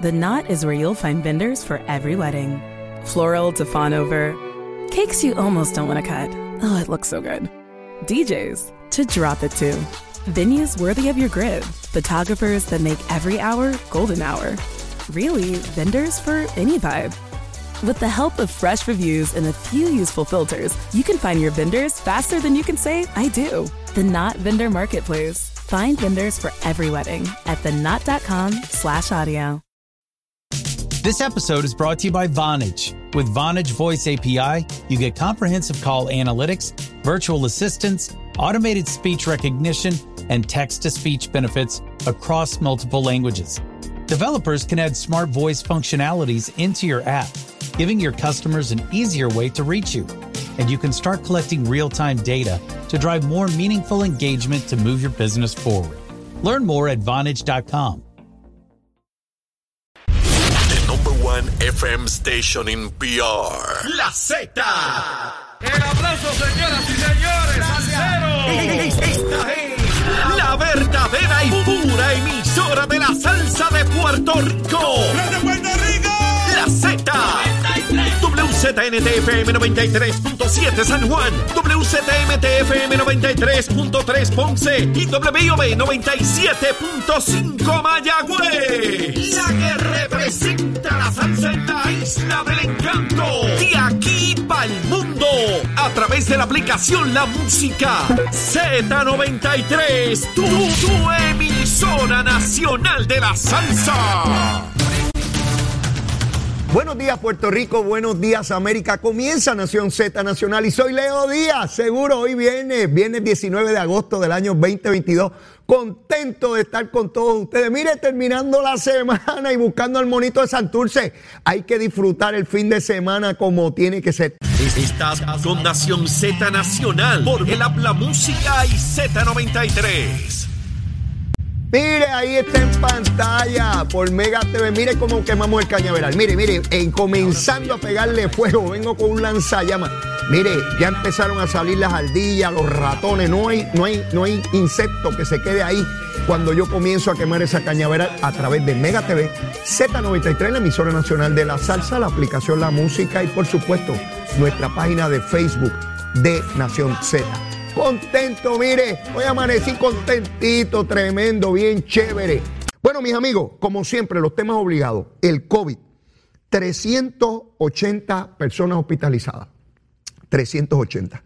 The Knot is where you'll find vendors for every wedding. Floral to fawn over, cakes you almost don't want to cut. Oh, it looks so good. DJs to drop it to. Venues worthy of your grid. Photographers that make every hour golden hour. Really, vendors for any vibe. With the help of fresh reviews and a few useful filters, you can find your vendors faster than you can say, I do. The Knot Vendor Marketplace. Find vendors for every wedding at theknot.com slash audio. This episode is brought to you by Vonage. With Vonage Voice API, you get comprehensive call analytics, virtual assistance, automated speech recognition, and text to speech benefits across multiple languages. Developers can add smart voice functionalities into your app, giving your customers an easier way to reach you. And you can start collecting real time data to drive more meaningful engagement to move your business forward. Learn more at Vonage.com. one FM station in PR. La Z. El aplauso, señoras y señores. Esta es la verdadera y pura emisora de la salsa de Puerto Rico. de Puerto Rico! WZNTFM 93.7 San Juan, WZMTFM 93.3 Ponce y WIOB 97.5 Mayagüez. La que representa la salsa en la isla del encanto. De aquí para el mundo. A través de la aplicación La Música Z93. Tu, tu emisora nacional de la salsa. Buenos días Puerto Rico, buenos días América. Comienza Nación Z Nacional y soy Leo Díaz. Seguro hoy viene, viene 19 de agosto del año 2022. Contento de estar con todos ustedes. Mire, terminando la semana y buscando al monito de Santurce. Hay que disfrutar el fin de semana como tiene que ser. Estás con Nación Z Nacional por el Habla Música y Z93. Mire, ahí está en pantalla por Mega TV. Mire cómo quemamos el cañaveral. Mire, mire, en comenzando a pegarle fuego, vengo con un lanzallamas. Mire, ya empezaron a salir las ardillas, los ratones. No hay, no hay, no hay insecto que se quede ahí cuando yo comienzo a quemar esa cañaveral a través de Mega TV, Z93, la emisora nacional de la salsa, la aplicación La Música y por supuesto nuestra página de Facebook de Nación Z. Contento, mire, hoy amanecí contentito, tremendo, bien chévere. Bueno, mis amigos, como siempre, los temas obligados. El COVID, 380 personas hospitalizadas. 380.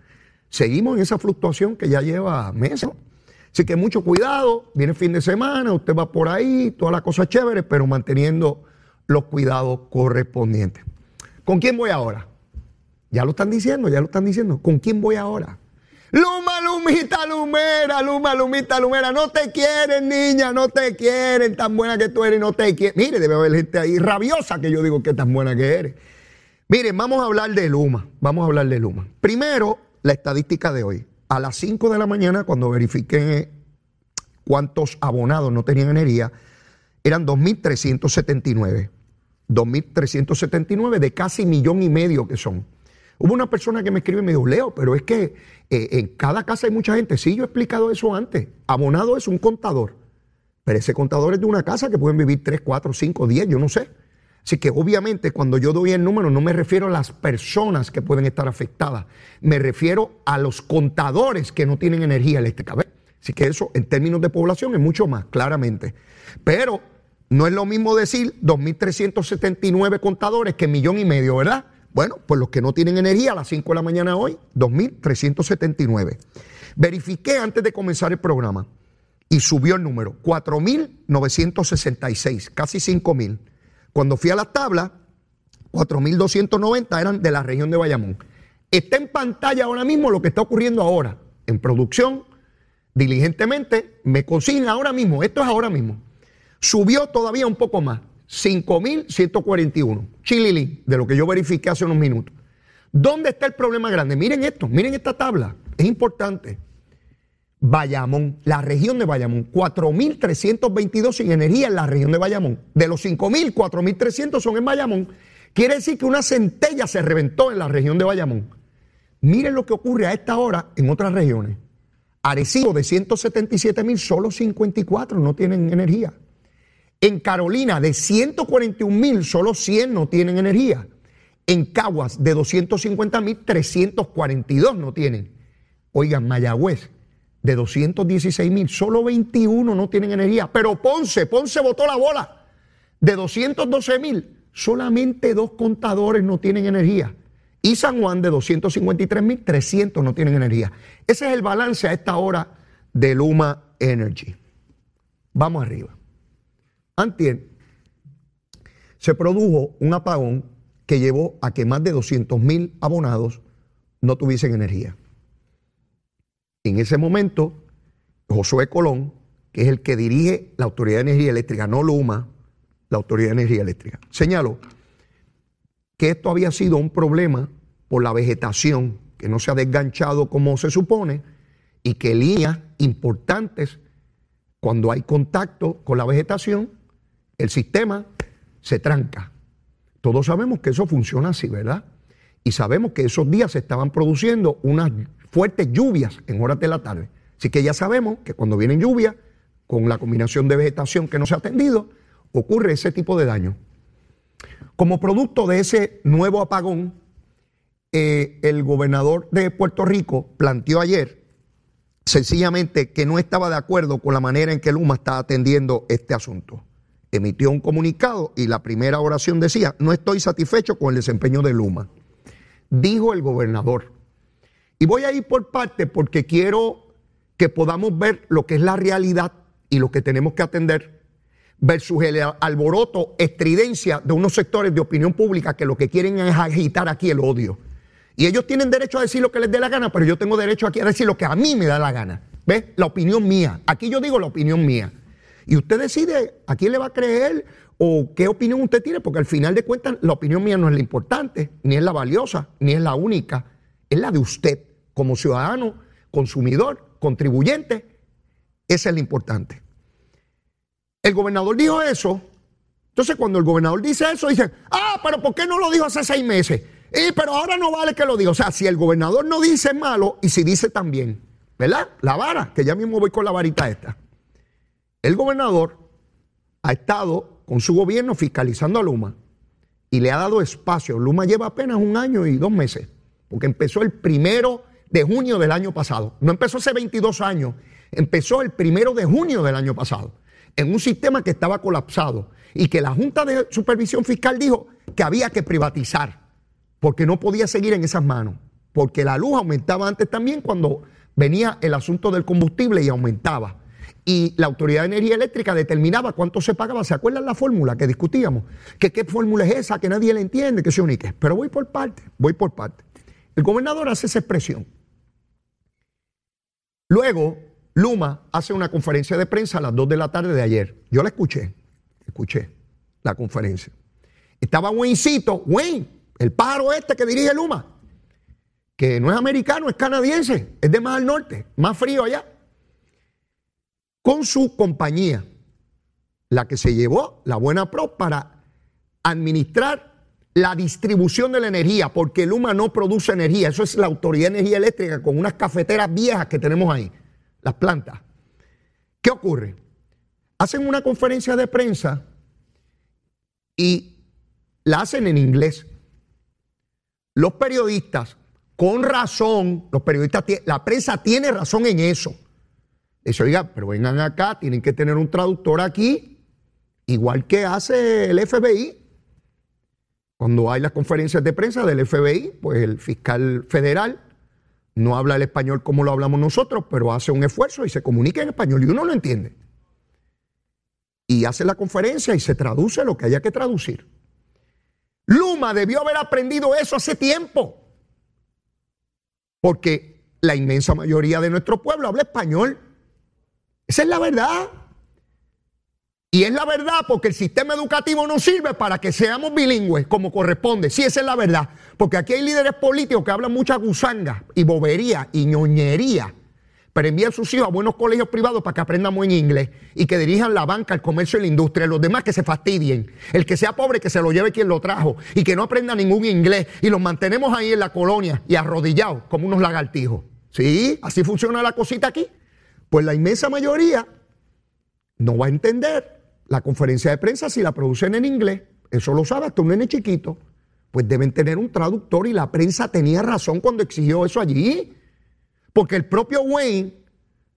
Seguimos en esa fluctuación que ya lleva meses. Así que mucho cuidado, viene fin de semana, usted va por ahí, todas las cosas chéveres, pero manteniendo los cuidados correspondientes. ¿Con quién voy ahora? Ya lo están diciendo, ya lo están diciendo. ¿Con quién voy ahora? Luma, Lumita, Lumera, Luma, Lumita, Lumera. No te quieren, niña, no te quieren. Tan buena que tú eres, no te quieren. Mire, debe haber gente ahí rabiosa que yo digo que tan buena que eres. Miren, vamos a hablar de Luma. Vamos a hablar de Luma. Primero, la estadística de hoy. A las 5 de la mañana, cuando verifiqué cuántos abonados no tenían energía, eran 2.379. 2.379 de casi millón y medio que son. Hubo una persona que me escribe y me dijo, Leo, pero es que eh, en cada casa hay mucha gente. Sí, yo he explicado eso antes. Abonado es un contador. Pero ese contador es de una casa que pueden vivir 3, 4, 5, 10, yo no sé. Así que obviamente cuando yo doy el número no me refiero a las personas que pueden estar afectadas, me refiero a los contadores que no tienen energía eléctrica. Así que eso en términos de población es mucho más, claramente. Pero no es lo mismo decir 2.379 contadores que millón y medio, ¿verdad? Bueno, pues los que no tienen energía a las 5 de la mañana hoy, 2.379. Verifiqué antes de comenzar el programa y subió el número, 4.966, casi 5.000. Cuando fui a la tabla, 4.290 eran de la región de Bayamón. Está en pantalla ahora mismo lo que está ocurriendo ahora. En producción, diligentemente, me consigna ahora mismo, esto es ahora mismo. Subió todavía un poco más, 5.141. Chililín, de lo que yo verifiqué hace unos minutos. ¿Dónde está el problema grande? Miren esto, miren esta tabla. Es importante. Bayamón, la región de Bayamón, 4.322 sin energía en la región de Bayamón. De los 5.000, 4.300 son en Bayamón. Quiere decir que una centella se reventó en la región de Bayamón. Miren lo que ocurre a esta hora en otras regiones. Arecibo de 177.000, solo 54 no tienen energía. En Carolina, de 141 mil, solo 100 no tienen energía. En Caguas, de 250 mil, 342 no tienen. Oigan, Mayagüez, de 216 mil, solo 21 no tienen energía. Pero Ponce, Ponce botó la bola. De 212 mil, solamente dos contadores no tienen energía. Y San Juan, de 253 mil, 300 no tienen energía. Ese es el balance a esta hora de Luma Energy. Vamos arriba. Antier se produjo un apagón que llevó a que más de 200 mil abonados no tuviesen energía. En ese momento, Josué Colón, que es el que dirige la Autoridad de Energía Eléctrica, no Luma, la Autoridad de Energía Eléctrica, señaló que esto había sido un problema por la vegetación que no se ha desganchado como se supone y que líneas importantes, cuando hay contacto con la vegetación, el sistema se tranca. Todos sabemos que eso funciona así, ¿verdad? Y sabemos que esos días se estaban produciendo unas fuertes lluvias en horas de la tarde. Así que ya sabemos que cuando vienen lluvias, con la combinación de vegetación que no se ha atendido, ocurre ese tipo de daño. Como producto de ese nuevo apagón, eh, el gobernador de Puerto Rico planteó ayer sencillamente que no estaba de acuerdo con la manera en que Luma está atendiendo este asunto. Emitió un comunicado y la primera oración decía, no estoy satisfecho con el desempeño de Luma. Dijo el gobernador. Y voy a ir por parte porque quiero que podamos ver lo que es la realidad y lo que tenemos que atender versus el alboroto, estridencia de unos sectores de opinión pública que lo que quieren es agitar aquí el odio. Y ellos tienen derecho a decir lo que les dé la gana, pero yo tengo derecho aquí a decir lo que a mí me da la gana. ¿Ves? La opinión mía. Aquí yo digo la opinión mía. Y usted decide a quién le va a creer o qué opinión usted tiene, porque al final de cuentas la opinión mía no es la importante, ni es la valiosa, ni es la única. Es la de usted como ciudadano, consumidor, contribuyente. Esa es la importante. El gobernador dijo eso. Entonces, cuando el gobernador dice eso, dicen, ah, pero ¿por qué no lo dijo hace seis meses? Y, pero ahora no vale que lo diga. O sea, si el gobernador no dice malo y si dice también, ¿verdad? La vara, que ya mismo voy con la varita esta. El gobernador ha estado con su gobierno fiscalizando a Luma y le ha dado espacio. Luma lleva apenas un año y dos meses, porque empezó el primero de junio del año pasado. No empezó hace 22 años, empezó el primero de junio del año pasado, en un sistema que estaba colapsado y que la Junta de Supervisión Fiscal dijo que había que privatizar porque no podía seguir en esas manos, porque la luz aumentaba antes también cuando venía el asunto del combustible y aumentaba. Y la Autoridad de Energía Eléctrica determinaba cuánto se pagaba. ¿Se acuerdan la fórmula que discutíamos? Qué fórmula es esa, que nadie le entiende, que se unique. Pero voy por parte, voy por parte. El gobernador hace esa expresión. Luego, Luma hace una conferencia de prensa a las 2 de la tarde de ayer. Yo la escuché, escuché la conferencia. Estaba Waynecito, Wayne, el pájaro este que dirige Luma, que no es americano, es canadiense, es de más al norte, más frío allá, con su compañía, la que se llevó la Buena Pro para administrar la distribución de la energía, porque Luma no produce energía, eso es la Autoridad de Energía Eléctrica con unas cafeteras viejas que tenemos ahí, las plantas. ¿Qué ocurre? Hacen una conferencia de prensa y la hacen en inglés los periodistas, con razón, los periodistas, la prensa tiene razón en eso. Dice, oiga, pero vengan acá, tienen que tener un traductor aquí, igual que hace el FBI. Cuando hay las conferencias de prensa del FBI, pues el fiscal federal no habla el español como lo hablamos nosotros, pero hace un esfuerzo y se comunica en español y uno lo entiende. Y hace la conferencia y se traduce lo que haya que traducir. Luma debió haber aprendido eso hace tiempo. Porque la inmensa mayoría de nuestro pueblo habla español. Esa es la verdad. Y es la verdad porque el sistema educativo no sirve para que seamos bilingües como corresponde. Sí, esa es la verdad. Porque aquí hay líderes políticos que hablan mucha gusanga y bobería y ñoñería pero envían sus hijos a buenos colegios privados para que aprendan buen inglés y que dirijan la banca, el comercio y la industria. Los demás que se fastidien. El que sea pobre, que se lo lleve quien lo trajo y que no aprenda ningún inglés. Y los mantenemos ahí en la colonia y arrodillados como unos lagartijos. ¿Sí? Así funciona la cosita aquí. Pues la inmensa mayoría no va a entender la conferencia de prensa, si la producen en inglés, eso lo sabe hasta un nene chiquito, pues deben tener un traductor y la prensa tenía razón cuando exigió eso allí. Porque el propio Wayne,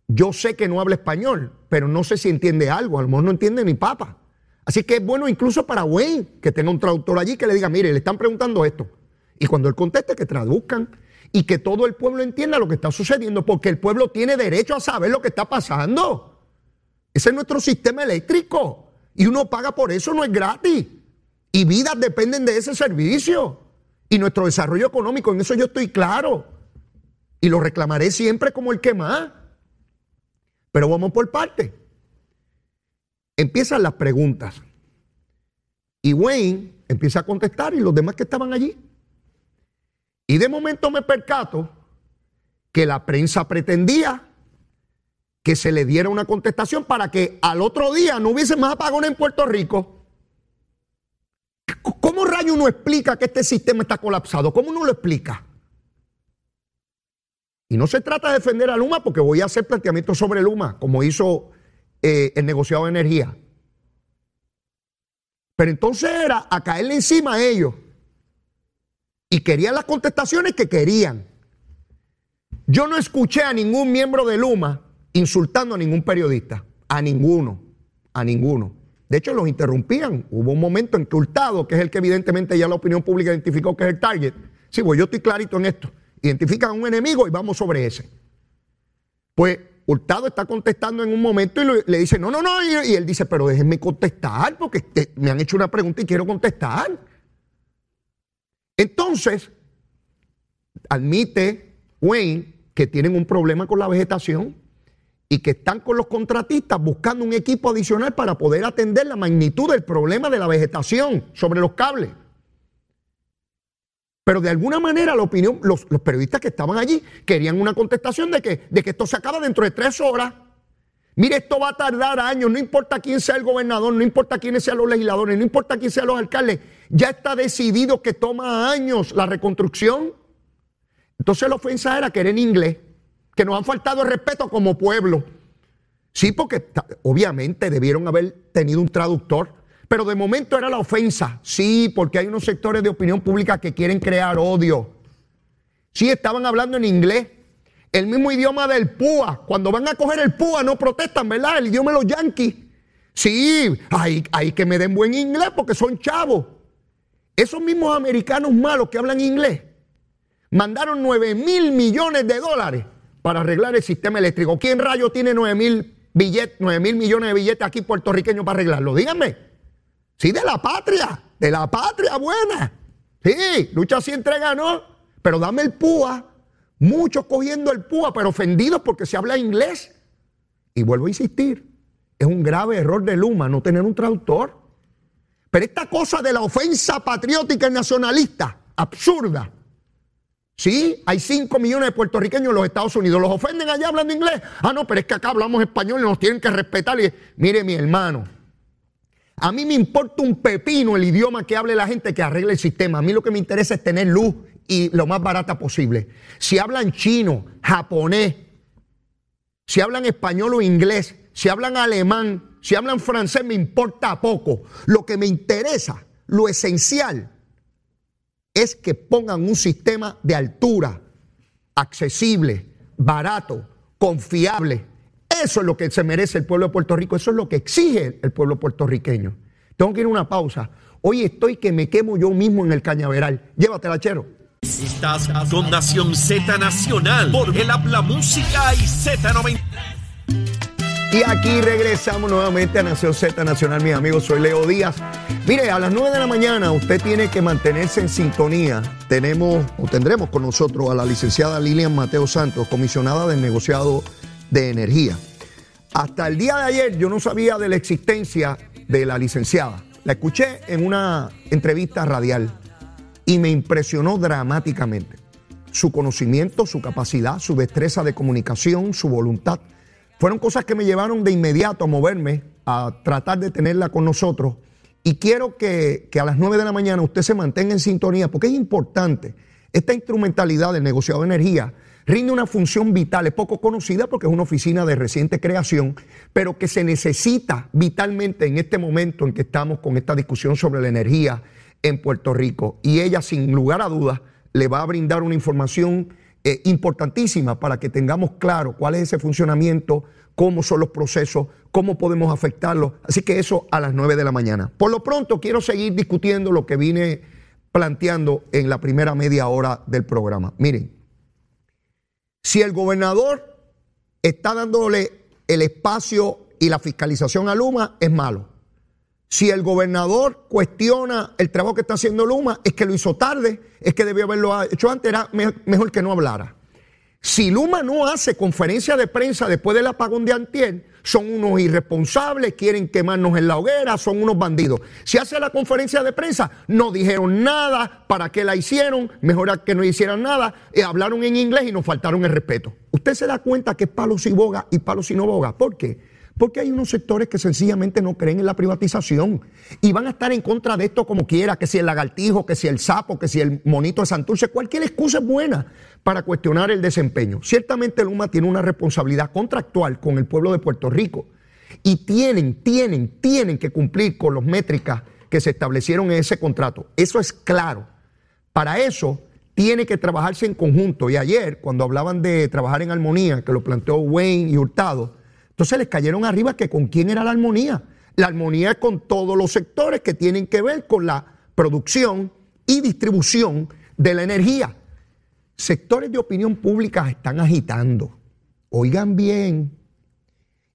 yo sé que no habla español, pero no sé si entiende algo, a lo mejor no entiende ni papa. Así que es bueno incluso para Wayne que tenga un traductor allí que le diga, mire, le están preguntando esto. Y cuando él conteste, que traduzcan y que todo el pueblo entienda lo que está sucediendo, porque el pueblo tiene derecho a saber lo que está pasando. Ese es nuestro sistema eléctrico y uno paga por eso, no es gratis. Y vidas dependen de ese servicio y nuestro desarrollo económico, en eso yo estoy claro. Y lo reclamaré siempre como el que más. Pero vamos por parte. Empiezan las preguntas. Y Wayne empieza a contestar y los demás que estaban allí. Y de momento me percato que la prensa pretendía que se le diera una contestación para que al otro día no hubiese más apagones en Puerto Rico. ¿Cómo rayo uno explica que este sistema está colapsado? ¿Cómo uno lo explica? Y no se trata de defender a Luma porque voy a hacer planteamientos sobre Luma, como hizo eh, el negociado de energía. Pero entonces era a caerle encima a ellos. Y querían las contestaciones que querían. Yo no escuché a ningún miembro de Luma insultando a ningún periodista. A ninguno. A ninguno. De hecho, los interrumpían. Hubo un momento en que Hurtado, que es el que evidentemente ya la opinión pública identificó que es el target. Sí, pues yo estoy clarito en esto. Identifican a un enemigo y vamos sobre ese. Pues Hurtado está contestando en un momento y le dice, no, no, no. Y, él dice, pero déjenme contestar porque me han hecho una pregunta y quiero contestar. Entonces, admite Wayne que tienen un problema con la vegetación y que están con los contratistas buscando un equipo adicional para poder atender la magnitud del problema de la vegetación sobre los cables. Pero de alguna manera la opinión, los, periodistas que estaban allí querían una contestación de que, de que esto se acaba dentro de tres horas. Mire, esto va a tardar años, no importa quién sea el gobernador, no importa quiénes sean los legisladores, no importa quién sean los alcaldes, ya está decidido que toma años la reconstrucción. Entonces la ofensa era que era en inglés, que nos han faltado el respeto como pueblo. Sí, porque obviamente debieron haber tenido un traductor, pero de momento era la ofensa. Sí, porque hay unos sectores de opinión pública que quieren crear odio. Sí, estaban hablando en inglés. El mismo idioma del PUA. Cuando van a coger el PUA no protestan, ¿verdad? El idioma de los yanquis. Sí, hay, que me den buen inglés porque son chavos. Esos mismos americanos malos que hablan inglés mandaron 9 mil millones de dólares para arreglar el sistema eléctrico. ¿Quién rayo tiene 9 mil, billetes, 9 mil millones de billetes aquí puertorriqueños para arreglarlo? Díganme. Sí, de la patria, de la patria buena. Sí, lucha si entrega, no. Pero dame el púa. Muchos cogiendo el púa, pero ofendidos porque se habla inglés. Y vuelvo a insistir, es un grave error de Luma no tener un traductor. Pero esta cosa de la ofensa patriótica y nacionalista, absurda. Sí, hay 5 millones de puertorriqueños en los Estados Unidos. ¿Los ofenden allá hablando inglés? Ah, no, pero es que acá hablamos español y nos tienen que respetar. Mire, mi hermano, a mí me importa un pepino el idioma que hable la gente que arregle el sistema. A mí lo que me interesa es tener luz y lo más barata posible. Si hablan chino, japonés, si hablan español o inglés, si hablan alemán, si hablan francés, me importa poco. Lo que me interesa, lo esencial, es que pongan un sistema de altura, accesible, barato, confiable, eso es lo que se merece el pueblo de Puerto Rico, eso es lo que exige el pueblo puertorriqueño. Tengo que ir a una pausa. Hoy estoy que me quemo yo mismo en el cañaveral. Llévatela, chero. Estás con Nación Z Nacional por el Habla Música y Z90. Y aquí regresamos nuevamente a Nación Z Nacional, mis amigos. Soy Leo Díaz. Mire, a las 9 de la mañana usted tiene que mantenerse en sintonía. Tenemos o tendremos con nosotros a la licenciada Lilian Mateo Santos, comisionada del negociado de energía. Hasta el día de ayer yo no sabía de la existencia de la licenciada. La escuché en una entrevista radial y me impresionó dramáticamente. Su conocimiento, su capacidad, su destreza de comunicación, su voluntad, fueron cosas que me llevaron de inmediato a moverme, a tratar de tenerla con nosotros. Y quiero que, que a las 9 de la mañana usted se mantenga en sintonía, porque es importante esta instrumentalidad del negociado de energía rinde una función vital, es poco conocida porque es una oficina de reciente creación, pero que se necesita vitalmente en este momento en que estamos con esta discusión sobre la energía en Puerto Rico. Y ella, sin lugar a dudas, le va a brindar una información eh, importantísima para que tengamos claro cuál es ese funcionamiento, cómo son los procesos, cómo podemos afectarlos. Así que eso a las 9 de la mañana. Por lo pronto, quiero seguir discutiendo lo que vine planteando en la primera media hora del programa. Miren, si el gobernador está dándole el espacio y la fiscalización a Luma, es malo. Si el gobernador cuestiona el trabajo que está haciendo Luma, es que lo hizo tarde, es que debió haberlo hecho antes, era mejor que no hablara. Si Luma no hace conferencia de prensa después del apagón de Antier, son unos irresponsables, quieren quemarnos en la hoguera, son unos bandidos. Si hace la conferencia de prensa, no dijeron nada, ¿para qué la hicieron? Mejor que no hicieran nada, eh, hablaron en inglés y nos faltaron el respeto. Usted se da cuenta que es palo si boga y palo si no boga. ¿Por qué? Porque hay unos sectores que sencillamente no creen en la privatización y van a estar en contra de esto como quiera, que si el lagartijo, que si el sapo, que si el monito de Santurce, cualquier excusa es buena para cuestionar el desempeño. Ciertamente Luma tiene una responsabilidad contractual con el pueblo de Puerto Rico y tienen, tienen, tienen que cumplir con las métricas que se establecieron en ese contrato. Eso es claro. Para eso tiene que trabajarse en conjunto. Y ayer, cuando hablaban de trabajar en armonía, que lo planteó Wayne y Hurtado, entonces les cayeron arriba que con quién era la armonía. La armonía es con todos los sectores que tienen que ver con la producción y distribución de la energía. Sectores de opinión pública están agitando. Oigan bien.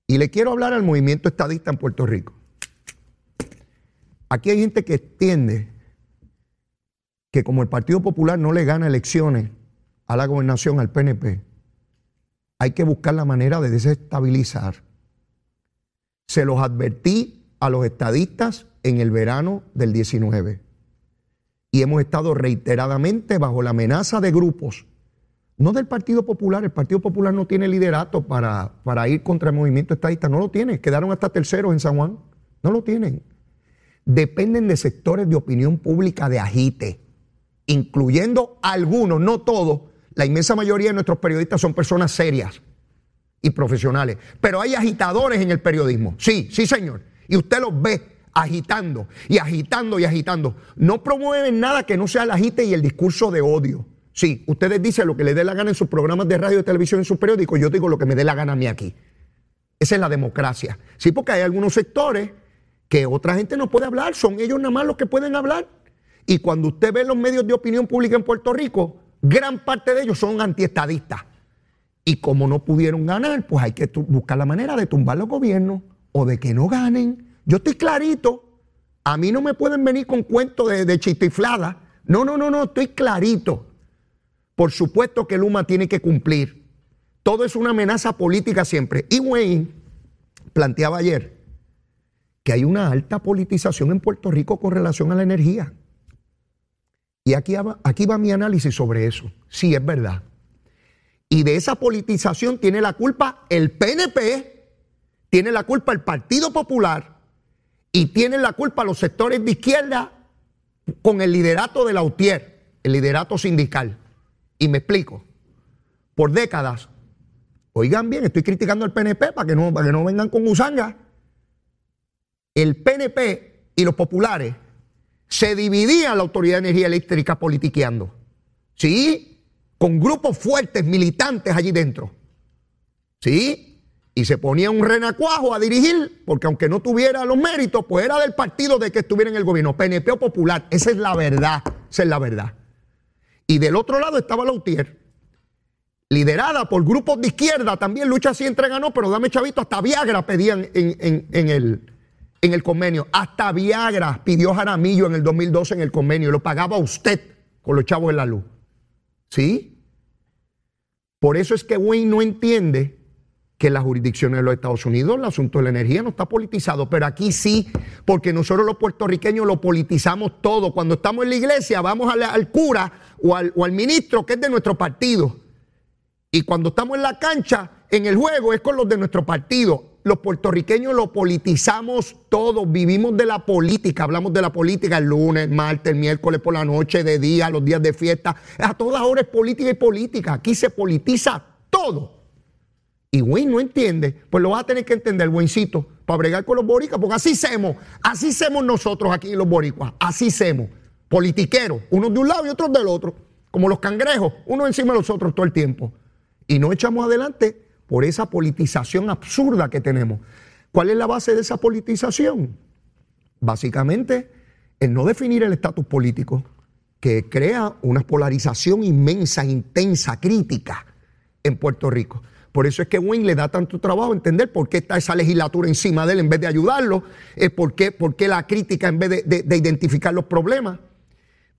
Y le quiero hablar al movimiento estadista en Puerto Rico. Aquí hay gente que entiende que como el Partido Popular no le gana elecciones a la gobernación, al PNP, hay que buscar la manera de desestabilizar. Se los advertí a los estadistas en el verano del 19 y hemos estado reiteradamente bajo la amenaza de grupos, no del Partido Popular, el Partido Popular no tiene liderato para, para ir contra el movimiento estadista, no lo tiene, quedaron hasta terceros en San Juan, no lo tienen. Dependen de sectores de opinión pública de agite, incluyendo algunos, no todos, la inmensa mayoría de nuestros periodistas son personas serias y profesionales. Pero hay agitadores en el periodismo. Sí, sí, señor. Y usted los ve agitando y agitando y agitando. No promueven nada que no sea el agite y el discurso de odio. Sí, ustedes dicen lo que les dé la gana en sus programas de radio y televisión, en sus periódicos. Yo digo lo que me dé la gana a mí aquí. Esa es la democracia. Sí, porque hay algunos sectores que otra gente no puede hablar. Son ellos nada más los que pueden hablar. Y cuando usted ve los medios de opinión pública en Puerto Rico, gran parte de ellos son antiestadistas. Y como no pudieron ganar, pues hay que buscar la manera de tumbar los gobiernos o de que no ganen. Yo estoy clarito. A mí no me pueden venir con cuentos de, chistiflada. No, no, no, no, estoy clarito. Por supuesto que Luma tiene que cumplir. Todo es una amenaza política siempre. Y Wayne planteaba ayer que hay una alta politización en Puerto Rico con relación a la energía. Y aquí, aquí va mi análisis sobre eso. Sí, es verdad. Y de esa politización tiene la culpa el PNP, tiene la culpa el Partido Popular y tiene la culpa los sectores de izquierda con el liderato de la UTIER, el liderato sindical. Y me explico. Por décadas, oigan bien, estoy criticando al PNP para que no, para que no vengan con usanga. El PNP y los populares se dividía la Autoridad de Energía Eléctrica politiqueando. ¿Sí? Con grupos fuertes, militantes allí dentro. ¿Sí? Y se ponía un renacuajo a dirigir, porque aunque no tuviera los méritos, pues era del partido de que estuviera en el gobierno, PNP o Popular. Esa es la verdad, esa es la verdad. Y del otro lado estaba la UTIER, liderada por grupos de izquierda, también lucha siempre ganó, pero dame chavito, hasta Viagra pedían en, en el, en el convenio. Hasta Viagra pidió Jaramillo en el 2012 en el convenio. Lo pagaba usted con los chavos de la luz. ¿Sí? Por eso es que Wayne no entiende que en las jurisdicciones de los Estados Unidos el asunto de la energía no está politizado, pero aquí sí, porque nosotros los puertorriqueños lo politizamos todo. Cuando estamos en la iglesia vamos al, cura o al, o al ministro que es de nuestro partido. Y cuando estamos en la cancha, en el juego, es con los de nuestro partido los puertorriqueños lo politizamos todo, vivimos de la política, hablamos de la política el lunes, martes, miércoles por la noche, de día, los días de fiesta. A todas horas política y política. Aquí se politiza todo. Y Wayne no entiende, pues lo va a tener que entender, buencito, para bregar con los boricuas, porque así hacemos, así hacemos nosotros aquí los boricuas, así hacemos. Politiqueros, unos de un lado y otros del otro, como los cangrejos, uno encima de los otros todo el tiempo. Y no echamos adelante por esa politización absurda que tenemos. ¿Cuál es la base de esa politización? Básicamente, el no definir el estatus político, que crea una polarización inmensa, intensa, crítica en Puerto Rico. Por eso es que Wayne le da tanto trabajo entender por qué está esa legislatura encima de él en vez de ayudarlo, es por, qué, la crítica en vez de, de identificar los problemas.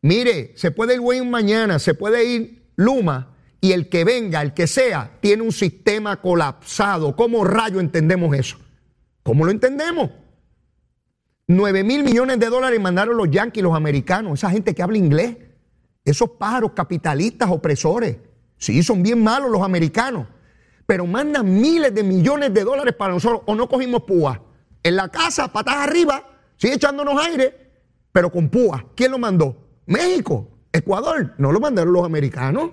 Mire, se puede ir Wayne mañana, se puede ir Luma, y el que venga, el que sea, tiene un sistema colapsado. ¿Cómo rayo entendemos eso? ¿Cómo lo entendemos? 9 mil millones de dólares mandaron los yanquis, los americanos, esa gente que habla inglés, esos pájaros capitalistas opresores. Sí, son bien malos los americanos, pero mandan miles de millones de dólares para nosotros o no cogimos púa. En la casa, patas arriba, sigue echándonos aire, pero con púa. ¿Quién lo mandó? México, Ecuador, no lo mandaron los americanos.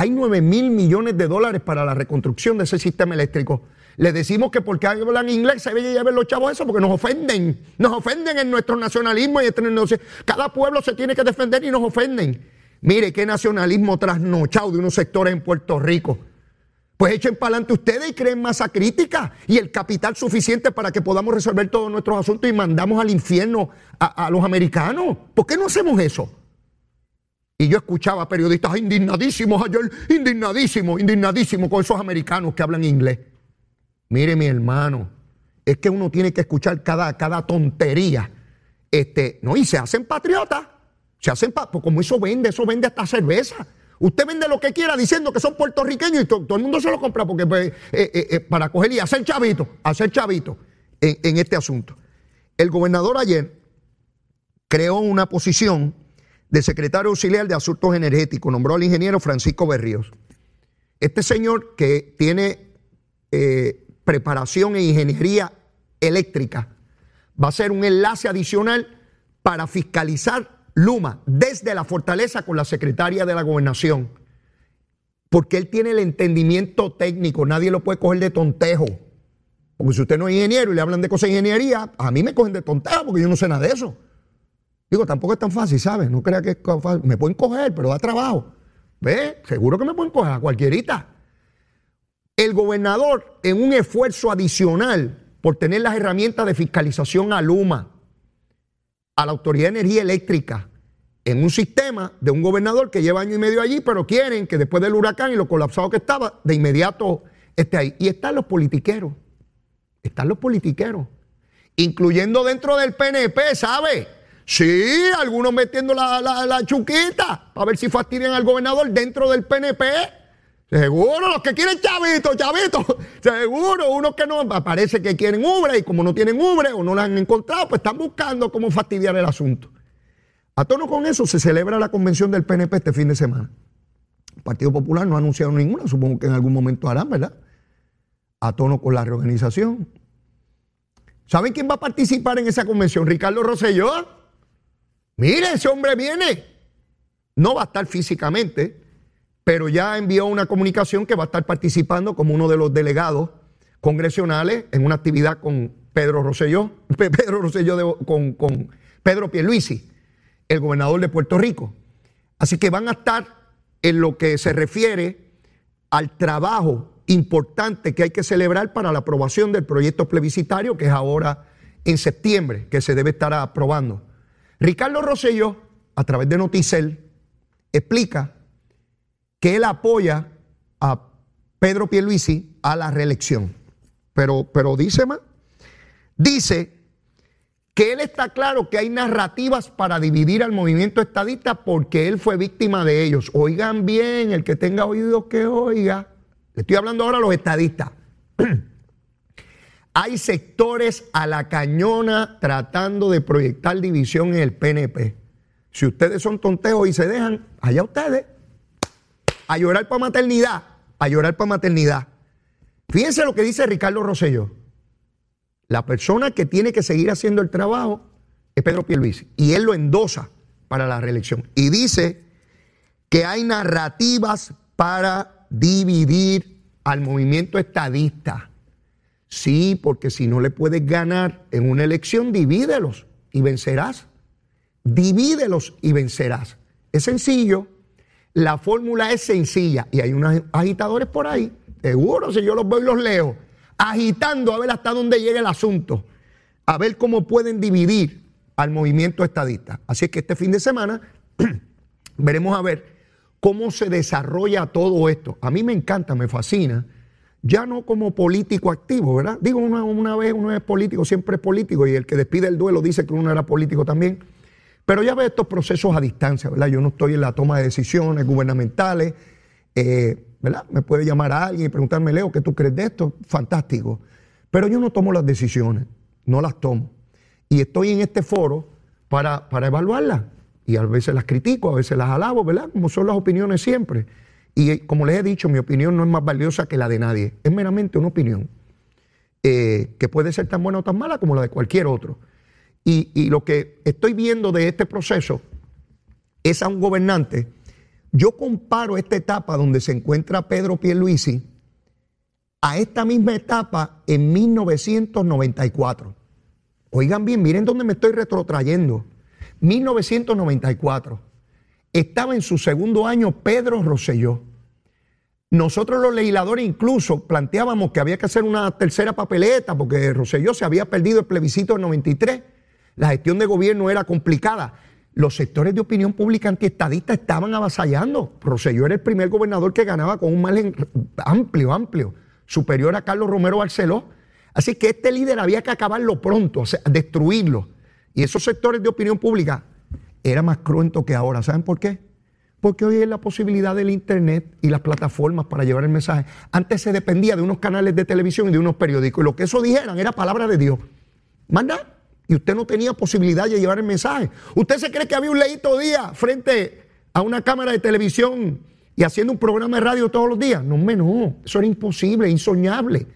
Hay 9 mil millones de dólares para la reconstrucción de ese sistema eléctrico. Le decimos que porque hablan inglés se ve ver los chavos eso, porque nos ofenden. Nos ofenden en nuestro nacionalismo y este cada pueblo se tiene que defender y nos ofenden. Mire qué nacionalismo trasnochado de unos sectores en Puerto Rico. Pues echen para adelante ustedes y creen masa crítica y el capital suficiente para que podamos resolver todos nuestros asuntos y mandamos al infierno a, a los americanos. ¿Por qué no hacemos eso? Y yo escuchaba periodistas indignadísimos ayer, indignadísimos, indignadísimos con esos americanos que hablan inglés. Mire mi hermano, es que uno tiene que escuchar cada, cada tontería. Este, no, y se hacen patriotas. Se hacen, pues como eso vende, eso vende hasta cerveza. Usted vende lo que quiera diciendo que son puertorriqueños y todo, el mundo se lo compra porque pues, eh, eh, eh, para coger y hacer chavito, hacer chavito en este asunto. El gobernador ayer creó una posición de secretario auxiliar de Asuntos Energéticos, nombró al ingeniero Francisco Berríos. Este señor que tiene eh, preparación en ingeniería eléctrica va a ser un enlace adicional para fiscalizar Luma desde la fortaleza con la secretaria de la gobernación. Porque él tiene el entendimiento técnico, nadie lo puede coger de tontejo. Porque si usted no es ingeniero y le hablan de cosas de ingeniería, a mí me cogen de tontejo porque yo no sé nada de eso. Digo, tampoco es tan fácil, ¿sabes? No crea que es fácil. Me pueden coger, pero da trabajo. ¿Ve? Seguro que me pueden coger a cualquierita. El gobernador, en un esfuerzo adicional por tener las herramientas de fiscalización a Luma, a la Autoridad de Energía Eléctrica, en un sistema de un gobernador que lleva año y medio allí, pero quieren que después del huracán y lo colapsado que estaba, de inmediato esté ahí. Y están los politiqueros. Están los politiqueros. Incluyendo dentro del PNP, ¿sabe? Sí, algunos metiendo la, la, chuquita para ver si fastidian al gobernador dentro del PNP. Seguro, los que quieren chavito, chavito. Seguro, unos que no, parece que quieren ubre y como no tienen ubre o no la han encontrado, pues están buscando cómo fastidiar el asunto. A tono con eso se celebra la convención del PNP este fin de semana. El Partido Popular no ha anunciado ninguna, supongo que en algún momento harán, ¿verdad? A tono con la reorganización. ¿Saben quién va a participar en esa convención? Ricardo Rosselló. Mire, ese hombre viene. No va a estar físicamente, pero ya envió una comunicación que va a estar participando como uno de los delegados congresionales en una actividad con Pedro Rosselló, Pedro Rosselló con, con Pedro Pierluisi, el gobernador de Puerto Rico. Así que van a estar en lo que se refiere al trabajo importante que hay que celebrar para la aprobación del proyecto plebiscitario que es ahora en septiembre, que se debe estar aprobando. Ricardo Rosselló, a través de Noticel, explica que él apoya a Pedro Pierluisi a la reelección. Pero, pero dice más, dice que él está claro que hay narrativas para dividir al movimiento estadista porque él fue víctima de ellos. Oigan bien, el que tenga oídos que oiga. Le estoy hablando ahora a los estadistas. Hay sectores a la cañona tratando de proyectar división en el PNP. Si ustedes son tonteos y se dejan, allá ustedes. A llorar para maternidad, a llorar para maternidad. Fíjense lo que dice Ricardo Rosselló. La persona que tiene que seguir haciendo el trabajo es Pedro Pierluisi. Y él lo endosa para la reelección. Y dice que hay narrativas para dividir al movimiento estadista. Sí, porque si no le puedes ganar en una elección, divídelos y vencerás. Divídelos y vencerás. Es sencillo. La fórmula es sencilla. Y hay unos agitadores por ahí, seguro, si yo los veo y los leo, agitando a ver hasta dónde llega el asunto, a ver cómo pueden dividir al movimiento estadista. Así que este fin de semana veremos a ver cómo se desarrolla todo esto. A mí me encanta, me fascina ya no como político activo, ¿verdad? Digo, una, vez uno es político, siempre es político, y el que despide el duelo dice que uno era político también. Pero ya ve estos procesos a distancia, ¿verdad? Yo no estoy en la toma de decisiones gubernamentales, eh, ¿verdad? Me puede llamar a alguien y preguntarme, Leo, ¿qué tú crees de esto? Fantástico. Pero yo no tomo las decisiones, no las tomo. Y estoy en este foro para, para evaluarlas. Y a veces las critico, a veces las alabo, ¿verdad? Como son las opiniones siempre. Y como les he dicho, mi opinión no es más valiosa que la de nadie, es meramente una opinión eh, que puede ser tan buena o tan mala como la de cualquier otro. Y, lo que estoy viendo de este proceso es a un gobernante. Yo comparo esta etapa donde se encuentra Pedro Pierluisi a esta misma etapa en 1994. Oigan bien, miren dónde me estoy retrotrayendo. 1994. Estaba en su segundo año Pedro Rosselló. Nosotros los legisladores incluso planteábamos que había que hacer una tercera papeleta porque Rosselló se había perdido el plebiscito del 93. La gestión de gobierno era complicada. Los sectores de opinión pública antiestadista estaban avasallando. Rosselló era el primer gobernador que ganaba con un margen amplio, amplio, superior a Carlos Romero Barceló. Así que este líder había que acabarlo pronto, destruirlo. Y esos sectores de opinión pública era más cruento que ahora. ¿Saben por qué? Porque hoy es la posibilidad del Internet y las plataformas para llevar el mensaje. Antes se dependía de unos canales de televisión y de unos periódicos. Y lo que eso dijeran era palabra de Dios. Manda. Y usted no tenía posibilidad de llevar el mensaje. ¿Usted se cree que había un leíto día frente a una cámara de televisión y haciendo un programa de radio todos los días? No, no. Eso era imposible, insoñable.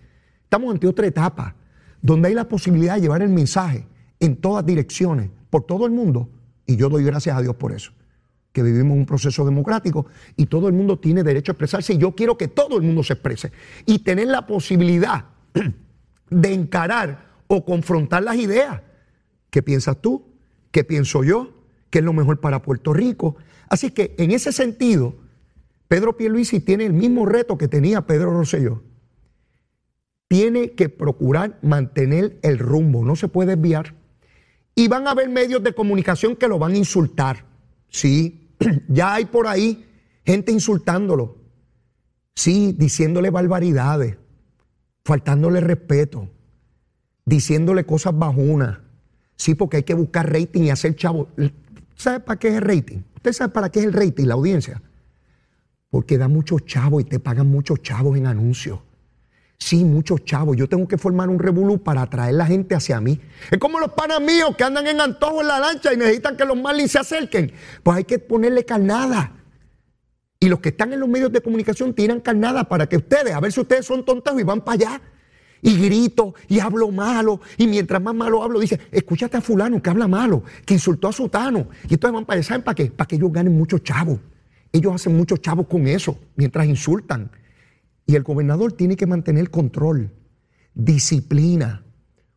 Estamos ante otra etapa donde hay la posibilidad de llevar el mensaje en todas direcciones, por todo el mundo. Y yo doy gracias a Dios por eso que vivimos un proceso democrático y todo el mundo tiene derecho a expresarse y yo quiero que todo el mundo se exprese y tener la posibilidad de encarar o confrontar las ideas. ¿Qué piensas tú? ¿Qué pienso yo? ¿Qué es lo mejor para Puerto Rico? Así que en ese sentido, Pedro Pierluisi tiene el mismo reto que tenía Pedro Rosselló. Tiene que procurar mantener el rumbo, no se puede desviar. Y van a haber medios de comunicación que lo van a insultar. Sí, ya hay por ahí gente insultándolo. Sí, diciéndole barbaridades, faltándole respeto, diciéndole cosas bajunas. Sí, porque hay que buscar rating y hacer chavo. ¿Sabe para qué es el rating? ¿Usted sabe para qué es el rating, la audiencia? Porque da muchos chavos y te pagan muchos chavos en anuncios. Sí, muchos chavos. Yo tengo que formar un revolú para atraer la gente hacia mí. Es como los panas míos que andan en antojo en la lancha y necesitan que los Marlins se acerquen. Pues hay que ponerle carnada. Y los que están en los medios de comunicación tiran carnada para que ustedes, a ver si ustedes son tontos y van para allá. Y grito y hablo malo. Y mientras más malo hablo, dice, escúchate a fulano que habla malo, que insultó a Sutano. Y entonces van para allá. ¿Saben para qué? Para que ellos ganen muchos chavos. Ellos hacen muchos chavos con eso, mientras insultan. Y el gobernador tiene que mantener control, disciplina,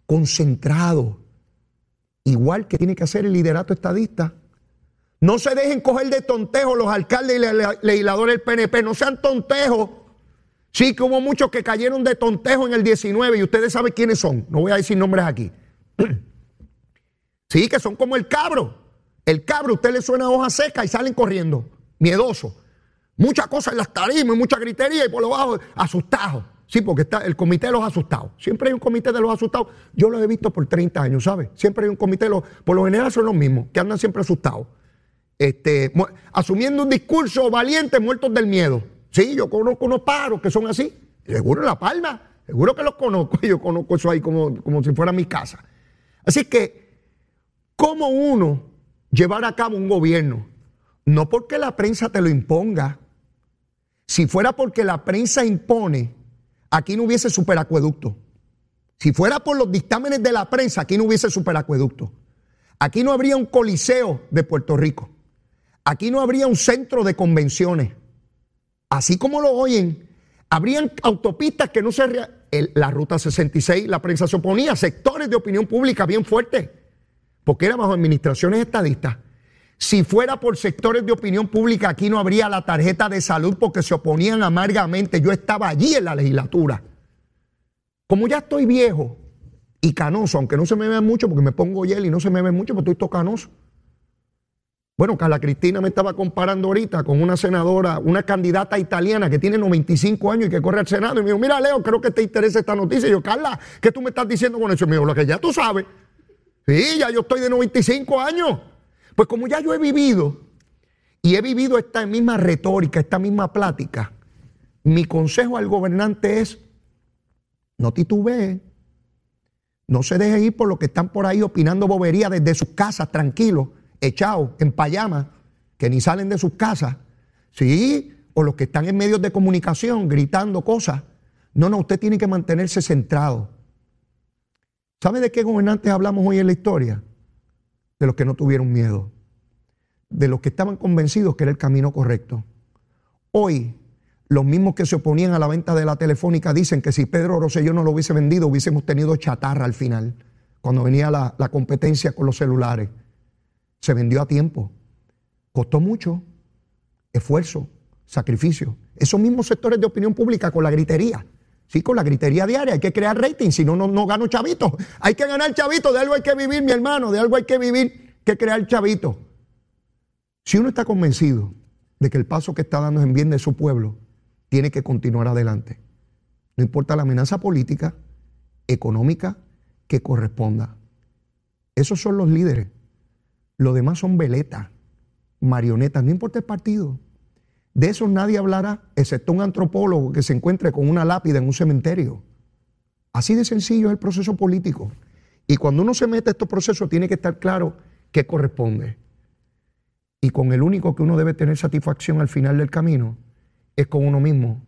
concentrado, igual que tiene que hacer el liderato estadista. No se dejen coger de tontejo los alcaldes y legisladores del PNP, no sean tontejos. Sí, que hubo muchos que cayeron de tontejo en el 19 y ustedes saben quiénes son. No voy a decir nombres aquí. Sí, que son como el cabro. El cabro, usted le suena hoja seca y salen corriendo, miedoso. Muchas cosas en las tarimas, mucha gritería y por lo bajo, asustados. Sí, porque está el comité de los asustados. Siempre hay un comité de los asustados. Yo lo he visto por 30 años, ¿sabes? Siempre hay un comité, de los, por lo general son los mismos, que andan siempre asustados. Este, asumiendo un discurso valiente, muertos del miedo. Sí, yo conozco unos paros que son así. Seguro en La Palma, seguro que los conozco. Yo conozco eso ahí como, como si fuera mi casa. Así que, ¿cómo uno llevar a cabo un gobierno? No porque la prensa te lo imponga, si fuera porque la prensa impone, aquí no hubiese superacueducto. Si fuera por los dictámenes de la prensa, aquí no hubiese superacueducto. Aquí no habría un coliseo de Puerto Rico. Aquí no habría un centro de convenciones. Así como lo oyen, habrían autopistas que no se... la ruta 66, la prensa se oponía, sectores de opinión pública bien fuertes, porque era bajo administraciones estadistas. Si fuera por sectores de opinión pública, aquí no habría la tarjeta de salud porque se oponían amargamente. Yo estaba allí en la legislatura. Como ya estoy viejo y canoso, aunque no se me vea mucho porque me pongo hiel y no se me ve mucho porque estoy canoso. Bueno, Carla Cristina me estaba comparando ahorita con una senadora, una candidata italiana que tiene 95 años y que corre al Senado. Y me dijo, mira, Leo, creo que te interesa esta noticia. Y yo, Carla, ¿qué tú me estás diciendo con eso? Y me dijo, lo que ya tú sabes. Sí, ya yo estoy de 95 años. Pues como ya yo he vivido y he vivido esta misma retórica, esta misma plática, mi consejo al gobernante es, no titubee, no se deje ir por lo que están por ahí opinando bobería desde sus casas, tranquilos, echados, en payama, que ni salen de sus casas, ¿sí? O los que están en medios de comunicación gritando cosas. No, no, usted tiene que mantenerse centrado. ¿Sabe de qué gobernantes hablamos hoy en la historia? De los que no tuvieron miedo, de los que estaban convencidos que era el camino correcto. Hoy, los mismos que se oponían a la venta de la telefónica dicen que si Pedro Rosselló no lo hubiese vendido, hubiésemos tenido chatarra al final, cuando venía la, la competencia con los celulares. Se vendió a tiempo. Costó mucho, esfuerzo, sacrificio. Esos mismos sectores de opinión pública con la gritería. Sí, con la gritería diaria hay que crear rating, si no, no, gano chavito. Hay que ganar chavito, de algo hay que vivir, mi hermano, de algo hay que vivir, que crear chavito. Si uno está convencido de que el paso que está dando es en bien de su pueblo, tiene que continuar adelante. No importa la amenaza política, económica, que corresponda. Esos son los líderes. Los demás son veletas, marionetas, no importa el partido. De eso nadie hablará, excepto un antropólogo que se encuentre con una lápida en un cementerio. Así de sencillo es el proceso político. Y cuando uno se mete a estos procesos, tiene que estar claro qué corresponde. Y con el único que uno debe tener satisfacción al final del camino es con uno mismo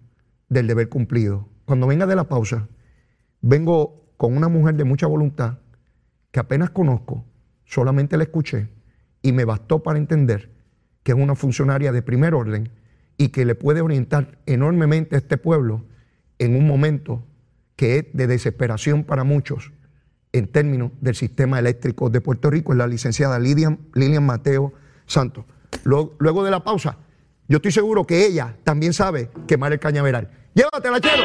del deber cumplido. Cuando venga de la pausa, vengo con una mujer de mucha voluntad que apenas conozco, solamente la escuché y me bastó para entender que es una funcionaria de primer orden y que le puede orientar enormemente a este pueblo en un momento que es de desesperación para muchos en términos del sistema eléctrico de Puerto Rico, es la licenciada Lilian, Mateo Santos. Luego, luego, de la pausa, yo estoy seguro que ella también sabe quemar el cañaveral. Llévatela, chero.